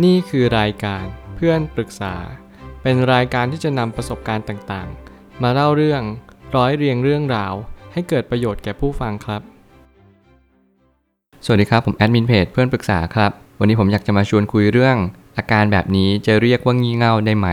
นี่คือรายการเพื่อนปรึกษา เป็นรายการที่จะนำประสบการณ์ต่างๆ มาเล่าเรื่องร้อยเรียงเรื่องราว ให้เกิดประโยชน์แก่ผู้ฟังครับ สวัสดีครับ ผมแอดมินเพจเพื่อนปรึกษาครับ วันนี้ผมอยากจะมาชวนคุยเรื่อง อาการแบบนี้จะเรียกว่างี่เง่าได้ไหม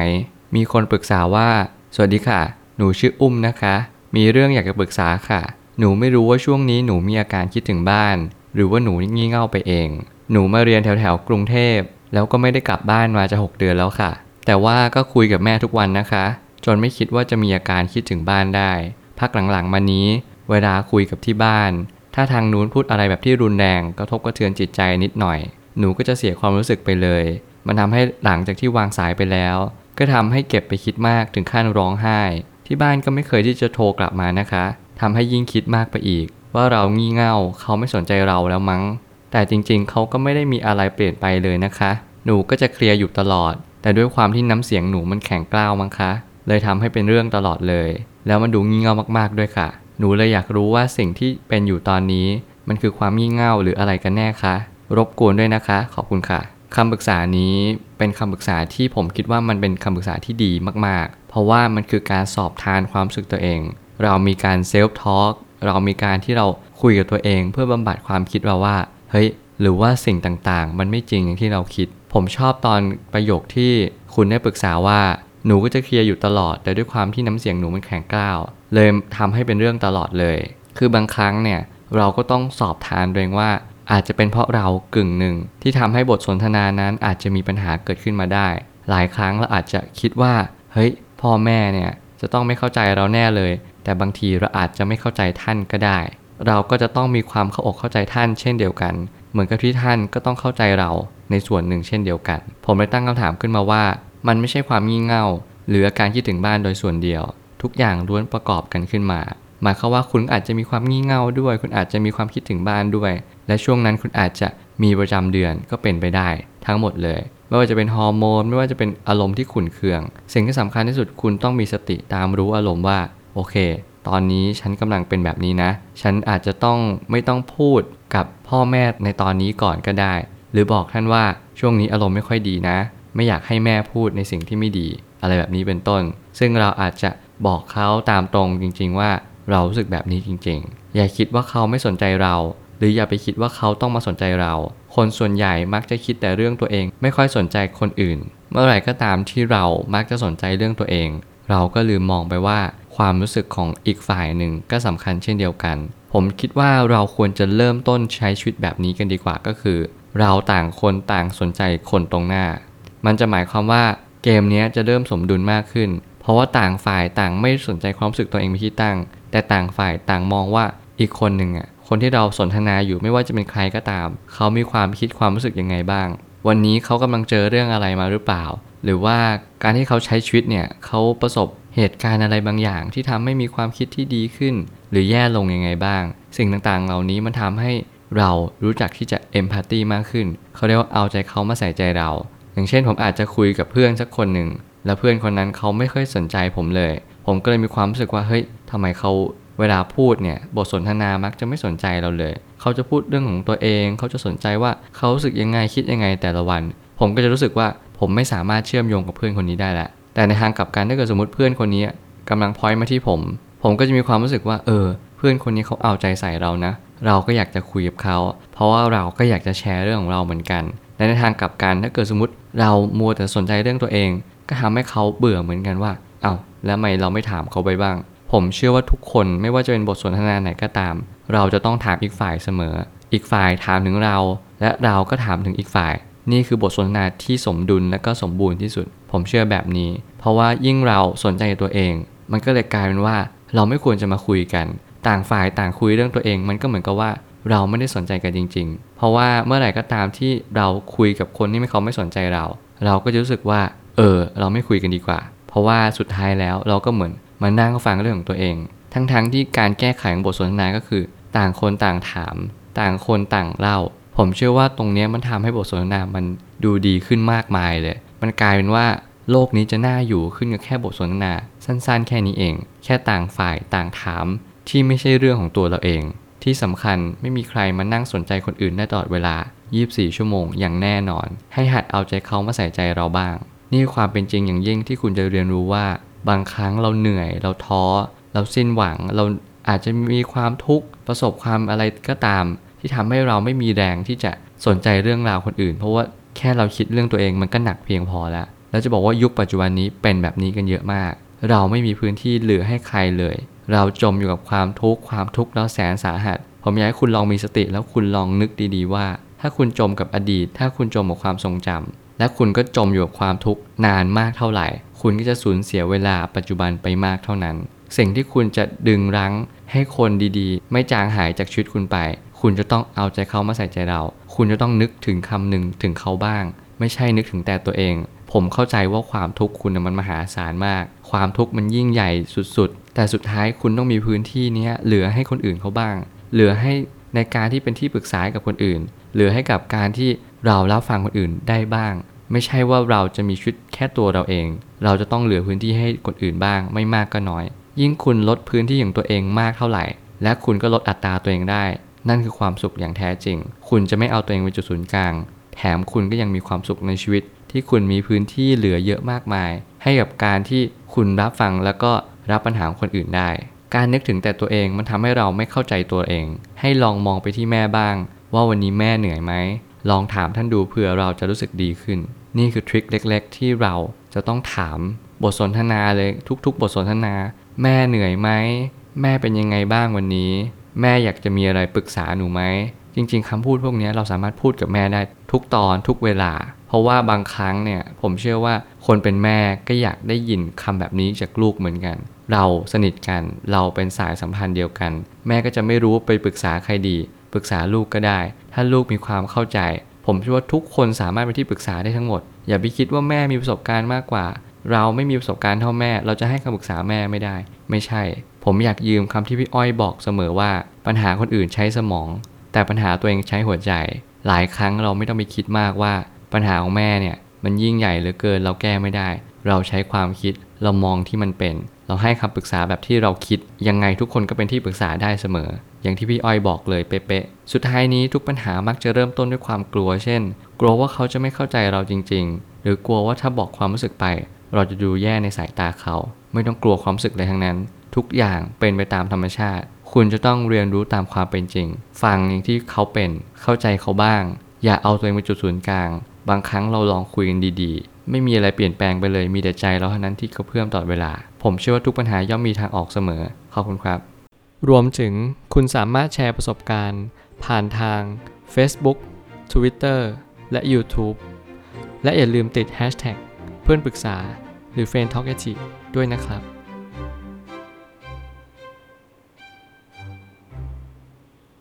มีคนปรึกษาว่า สวัสดีค่ะ หนูชื่ออุ้มนะคะ มีเรื่องอยากจะปรึกษาค่ะ หนูไม่รู้ว่าช่วงนี้หนูมีอาการคิดถึงบ้าน หรือว่าหนูงี่เง่าไปเอง หนูมาเรียนแถวแถวๆกรุงเทพ แล้วก็ไม่ได้กลับบ้านมาจะ 6 เดือนแล้วค่ะ แต่ว่าก็คุยกับแม่ทุกวันนะคะ จนไม่คิดว่าจะมีอาการคิดถึงบ้านได้ พักหลังๆมานี้ เวลาคุยกับที่บ้าน ถ้าทางนู้นพูดอะไรแบบที่รุนแรงกระทบกระเทือนจิตใจนิดหน่อย หนูก็จะเสียความรู้สึกไปเลย มันทำให้หลังจากที่วางสายไปแล้ว ก็ทำให้เก็บไปคิดมากถึงขั้นร้องไห้ ที่บ้านก็ไม่เคยที่จะโทรกลับมานะคะทำให้ยิ่งคิดมากไปอีก ว่าเรางี่เง่าเขาไม่สนใจเราแล้วมั้ง แต่จริงๆ เขาก็ไม่ได้มีอะไรเปลี่ยนไปเลยนะคะ หนูก็จะเคลียร์อยู่ตลอด แต่ด้วยความที่น้ำเสียงหนูมันแข็งกร้าวมั้งคะ เลยทำให้เป็นเรื่องตลอดเลย แล้วมันดูงี่เง่ามากๆด้วยค่ะ หนูเลยอยากรู้ว่าสิ่งที่เป็นอยู่ตอนนี้ มันคือความงี่เง่าหรืออะไรกันแน่คะ รบกวนด้วยนะคะ ขอบคุณค่ะคำปรึกษานี้เป็นคำปรึกษาที่ผมคิดว่ามันเป็นคำปรึกษาที่ดีมากๆ เพราะว่ามันคือการสอบทานความรู้สึกตัวเอง เรามีการเซลฟ์ทอล์กเรามีการที่เราคุยกับตัวเอง เพื่อบำบัดความคิดเราว่า เฮ้ย หรือว่าสิ่งต่างๆ มันไม่จริงอย่างที่เราคิด ผมชอบตอนประโยคที่คุณได้ปรึกษาว่าหนูก็จะเคลียร์อยู่ตลอด แต่ด้วยความที่น้ำเสียงหนูมันแข็งกร้าว เลยทำให้เป็นเรื่องตลอดเลย คือบางครั้งเนี่ยเราก็ต้องสอบทานตัวเองว่า อาจจะเป็นเพราะเรากึ่งหนึ่ง ที่ทำให้บทสนทนานั้นอาจจะมีปัญหาเกิดขึ้นมาได้ หลายครั้งเราอาจจะคิดว่า เฮ้ย พ่อแม่เนี่ยจะต้องไม่เข้าใจเราแน่เลย แต่บางทีเราอาจจะไม่เข้าใจท่านก็ได้ เราก็จะต้องมีความเข้าอกเข้าใจท่าน เช่นเดียวกัน เหมือนกับที่ท่านก็ต้องเข้าใจเรา ในส่วนหนึ่งเช่นเดียวกัน ผมเลยตั้งคำถามขึ้นมาว่า มันไม่ใช่ความงี่เง่า หรืออาการคิดถึงบ้านโดยส่วนเดียว ทุกอย่างล้วนประกอบกันขึ้นมาหมายความว่าคุณอาจจะมีความงี่เง่าด้วย คุณอาจจะมีความคิดถึงบ้านด้วย และช่วงนั้นคุณอาจจะมีประจำเดือนก็เป็นไปได้ ทั้งหมดเลย ไม่ว่าจะเป็นฮอร์โมน ไม่ว่าจะเป็นอารมณ์ที่ขุ่นเคือง สิ่งที่สำคัญที่สุดคุณต้องมีสติตามรู้อารมณ์ว่า โอเค ตอนนี้ฉันกำลังเป็นแบบนี้นะ ฉันอาจจะต้องไม่ต้องพูดกับพ่อแม่ในตอนนี้ก่อนก็ได้ หรือบอกท่านว่าช่วงนี้อารมณ์ไม่ค่อยดีนะ ไม่อยากให้แม่พูดในสิ่งที่ไม่ดี อะไรแบบนี้เป็นต้น ซึ่งเราอาจจะบอกเขาตามตรงจริง ๆ ว่าเรารู้สึกแบบนี้จริง ๆ อย่าคิดว่าเขาไม่สนใจเรา หรืออย่าไปคิดว่าเขาต้องมาสนใจเรา คนส่วนใหญ่มักจะคิดแต่เรื่องตัวเอง ไม่ค่อยสนใจคนอื่น เมื่อไหร่ก็ตามที่เรามักจะสนใจเรื่องตัวเอง เราก็ลืมมองไปว่าความรู้สึกของอีกฝ่ายหนึ่งก็สำคัญเช่นเดียวกัน ผมคิดว่าเราควรจะเริ่มต้นใช้ชีวิตแบบนี้กันดีกว่าก็คือ เราต่างคนต่างสนใจคนตรงหน้า มันจะหมายความว่าเกมนี้จะเริ่มสมดุลมากขึ้น เพราะว่าต่างฝ่ายต่างไม่สนใจความรู้สึกตัวเองเป็นที่ตั้ง แต่ต่างฝ่ายต่างมองว่าอีกคนหนึ่งอะคนที่เราสนทนาอยู่ไม่ว่าจะเป็นใครก็ตาม เขามีความคิดความรู้สึกยังไงบ้าง วันนี้เขากำลังเจอเรื่องอะไรมาหรือเปล่า หรือว่าการที่เขาใช้ชีวิตเนี่ยเขาประสบเหตุการณ์อะไรบางอย่างที่ทำให้มีความคิดที่ดีขึ้น หรือแย่ลงยังไงบ้าง สิ่งต่างๆ เหล่านี้มันทำให้ เรารู้จักที่จะเอมพัตตีมากขึ้น เขาเรียกว่าเอาใจเขามาใส่ใจเรา อย่างเช่นผมอาจจะคุยกับเพื่อนสักคนหนึ่ง แล้วเพื่อนคนนั้นเขาไม่ค่อยสนใจผมเลย ผมก็เลยมีความรู้สึกว่า เฮ้ยทำไมเขาเวลาพูดเนี่ย บทสนทนามักจะไม่สนใจเราเลย เขาจะพูดเรื่องของตัวเอง เขาจะสนใจว่าเขารู้สึกยังไงคิดยังไงแต่ละวัน ผมก็จะรู้สึกว่าผมไม่สามารถเชื่อมโยงกับเพื่อนคนนี้ได้ละ แต่ในทางกลับกันถ้าเกิดสมมติเพื่อนคนนี้กำลังพอยมาที่ผม ผมก็จะมีความรู้สึกว่า เออ เพื่อนคนนี้เขาเอาใจใส่เรานะ เราก็อยากจะคุยกับเขา เพราะว่าเราก็อยากจะแชร์เรื่องของเราเหมือนกันและในทางกลับกันถ้าเกิดสมมติเรามัวแต่สนใจเรื่องตัวเอง ก็ทำให้เขาเบื่อเหมือนกันว่าเอา้าแล้วทำไมเราไม่ถามเขาไปบ้าง ผมเชื่อว่าทุกคนไม่ว่าจะเป็นบทสนทนาไหนก็ตาม เราจะต้องถามอีกฝ่ายเสมอ อีกฝ่ายถามถึงเรา และเราก็ถามถึงอีกฝ่าย นี่คือบทสนทนาที่สมดุลและก็สมบูรณ์ที่สุด ผมเชื่อแบบนี้ เพราะว่ายิ่งเราสนใจตัวเอง มันก็เลยกลายเป็นว่า เราไม่ควรจะมาคุยกัน ต่างฝ่ายต่างคุยเรื่องตัวเอง มันก็เหมือนกับว่าเราไม่ได้สนใจกันจริง ๆ เพราะว่าเมื่อไหร่ก็ตามที่เราคุยกับคนที่ไม่เขาไม่สนใจเรา เราก็จะรู้สึกว่า เออ เราไม่คุยกันดีกว่า เพราะว่าสุดท้ายแล้วเราก็เหมือนมานั่งฟังเรื่องของตัวเอง ทั้งๆทที่การแก้ไขของบทสนทนาก็คือ ต่างคนต่างถาม ต่างคนต่างเล่า ผมเชื่อว่าตรงนี้มันทำให้บทสนทนามันดูดีขึ้นมากมายเลย มันกลายเป็นว่าโลกนี้จะน่าอยู่ขึ้นกับแค่บทสนทนา สั้นๆ แค่นี้เอง แค่ต่างฝ่ายต่างถาม ที่ไม่ใช่เรื่องของตัวเราเอง ที่สำคัญไม่มีใครมานั่งสนใจคนอื่นได้ตลอดเวลา 24 ชั่วโมงอย่างแน่นอน ให้หัดเอาใจเขามาใส่ใจเราบ้าง นี่ความเป็นจริงอย่างยิ่งที่คุณจะเรียนรู้ว่า บางครั้งเราเหนื่อย เราท้อ เราสิ้นหวัง เราอาจจะมีความทุกข์ประสบความอะไรก็ตาม ที่ทำให้เราไม่มีแรงที่จะสนใจเรื่องราวคนอื่น เพราะว่าแค่เราคิดเรื่องตัวเองมันก็หนักเพียงพอแล้วแล้วจะบอกว่ายุคปัจจุบันนี้เป็นแบบนี้กันเยอะมาก เราไม่มีพื้นที่เหลือให้ใครเลย เราจมอยู่กับความทุกข์ความทุกข์แล้วแสนสาหัส ผมอยากให้คุณลองมีสติแล้วคุณลองนึกดีๆว่า ถ้าคุณจมกับอดีต ถ้าคุณจมกับความทรงจำและคุณก็จมอยู่กับความทุกข์นานมากเท่าไหร่ คุณก็จะสูญเสียเวลาปัจจุบันไปมากเท่านั้น สิ่งที่คุณจะดึงรั้งให้คนดีๆ ไม่จางหายจากชีวิตคุณไป คุณจะต้องเอาใจเขามาใส่ใจเรา คุณจะต้องนึกถึงคำหนึ่งถึงเขาบ้าง ไม่ใช่นึกถึงแต่ตัวเอง ผมเข้าใจว่าความทุกข์คุณมันมหาศาลมาก ความทุกข์มันยิ่งใหญ่สุดๆ แต่สุดท้ายคุณต้องมีพื้นที่นี้เหลือให้คนอื่นเขาบ้าง เหลือให้ในการที่เป็นที่ปรึกษาให้กับคนอื่น เหลือให้กับการที่เรารับฟังคนอื่นได้บ้าง ไม่ใช่ว่าเราจะมีชีวิตแค่ตัวเราเอง เราจะต้องเหลือพื้นที่ให้คนอื่นบ้าง ไม่มากก็น้อย ยิ่งคุณลดพื้นที่ของตัวเองมากเท่าไหร่ และคุณก็ลดอัตราตัวเองได้ นั่นคือความสุขอย่างแท้จริง คุณจะไม่เอาตัวเองเป็นจุดศูนย์กลาง แถมคุณก็ยังมีความสุขในชีวิต ที่คุณมีพื้นที่เหลือเยอะมากมาย ให้กับการที่คุณรับฟังแล้วก็รับปัญหาของคนอื่นได้ การนึกถึงแต่ตัวเองมันทำให้เราไม่เข้าใจตัวเอง ให้ลองมองไปที่แม่บ้าง ว่าวันนี้แม่เหนื่อยไหมลองถามท่านดูเผื่อเราจะรู้สึกดีขึ้น นี่คือทริคเล็ก ๆ ที่เราจะต้องถามบทสนทนาเลยทุก ๆ บทสนทนา แม่เหนื่อยไหมแม่เป็นยังไงบ้างวันนี้ แม่อยากจะมีอะไรปรึกษาหนูไหม จริง ๆคำพูดพวกนี้เราสามารถพูดกับแม่ได้ทุกตอนทุกเวลา เพราะว่าบางครั้งเนี่ยผมเชื่อว่าคนเป็นแม่ก็อยากได้ยินคำแบบนี้จากลูกเหมือนกัน เราสนิทกันเราเป็นสายสัมพันธ์เดียวกัน แม่ก็จะไม่รู้ไปปรึกษาใครดี ปรึกษาลูกก็ได้ ถ้าลูกมีความเข้าใจ ผมเชื่อว่าทุกคนสามารถเป็นที่ปรึกษาได้ทั้งหมด อย่าไปคิดว่าแม่มีประสบการณ์มากกว่า เราไม่มีประสบการณ์เท่าแม่ เราจะให้คำปรึกษาแม่ไม่ได้ ไม่ใช่ ผมอยากยืมคำที่พี่อ้อยบอกเสมอว่าปัญหาคนอื่นใช้สมอง แต่ปัญหาตัวเองใช้หัวใจ หลายครั้งเราไม่ต้องไปคิดมากว่า ปัญหาของแม่เนี่ย มันยิ่งใหญ่เหลือเกินเราแก้ไม่ได้ เราใช้ความคิดเรามองที่มันเป็น เราให้คำปรึกษาแบบที่เราคิดยังไงทุกคนก็เป็นที่ปรึกษาได้เสมอ อย่างที่พี่อ้อยบอกเลยเป๊ะๆสุดท้ายนี้ทุกปัญหามักจะเริ่มต้นด้วยความกลัว เช่น กลัวว่าเขาจะไม่เข้าใจเราจริง ๆ หรือกลัวว่าถ้าบอกความรู้สึกไป เราจะดูแย่ในสายตาเขา ไม่ต้องกลัวความรู้สึกเลยทั้งนั้น ทุกอย่างเป็นไปตามธรรมชาติ คุณจะต้องเรียนรู้ตามความเป็นจริง ฟังอย่างที่เขาเป็น เข้าใจเขาบ้าง อย่าเอาตัวเองเป็นจุดศูนย์กลาง บางครั้งเราลองคุยกันดีๆ ไม่มีอะไรเปลี่ยนแปลงไปเลย มีแต่ใจเราเท่านั้นที่กระเพื่อมตลอดเวลา ผมเชื่อว่าทุกปัญหาย่อมมีทางออกเสมอ ขอบคุณครับ รวมถึงคุณสามารถแชร์ประสบการณ์ ผ่านทาง Facebook Twitter และ YouTube และอย่าลืมติด Hashtag เพื่อนปรึกษาหรือ f r ร e n d Talk ด้วยนะครับ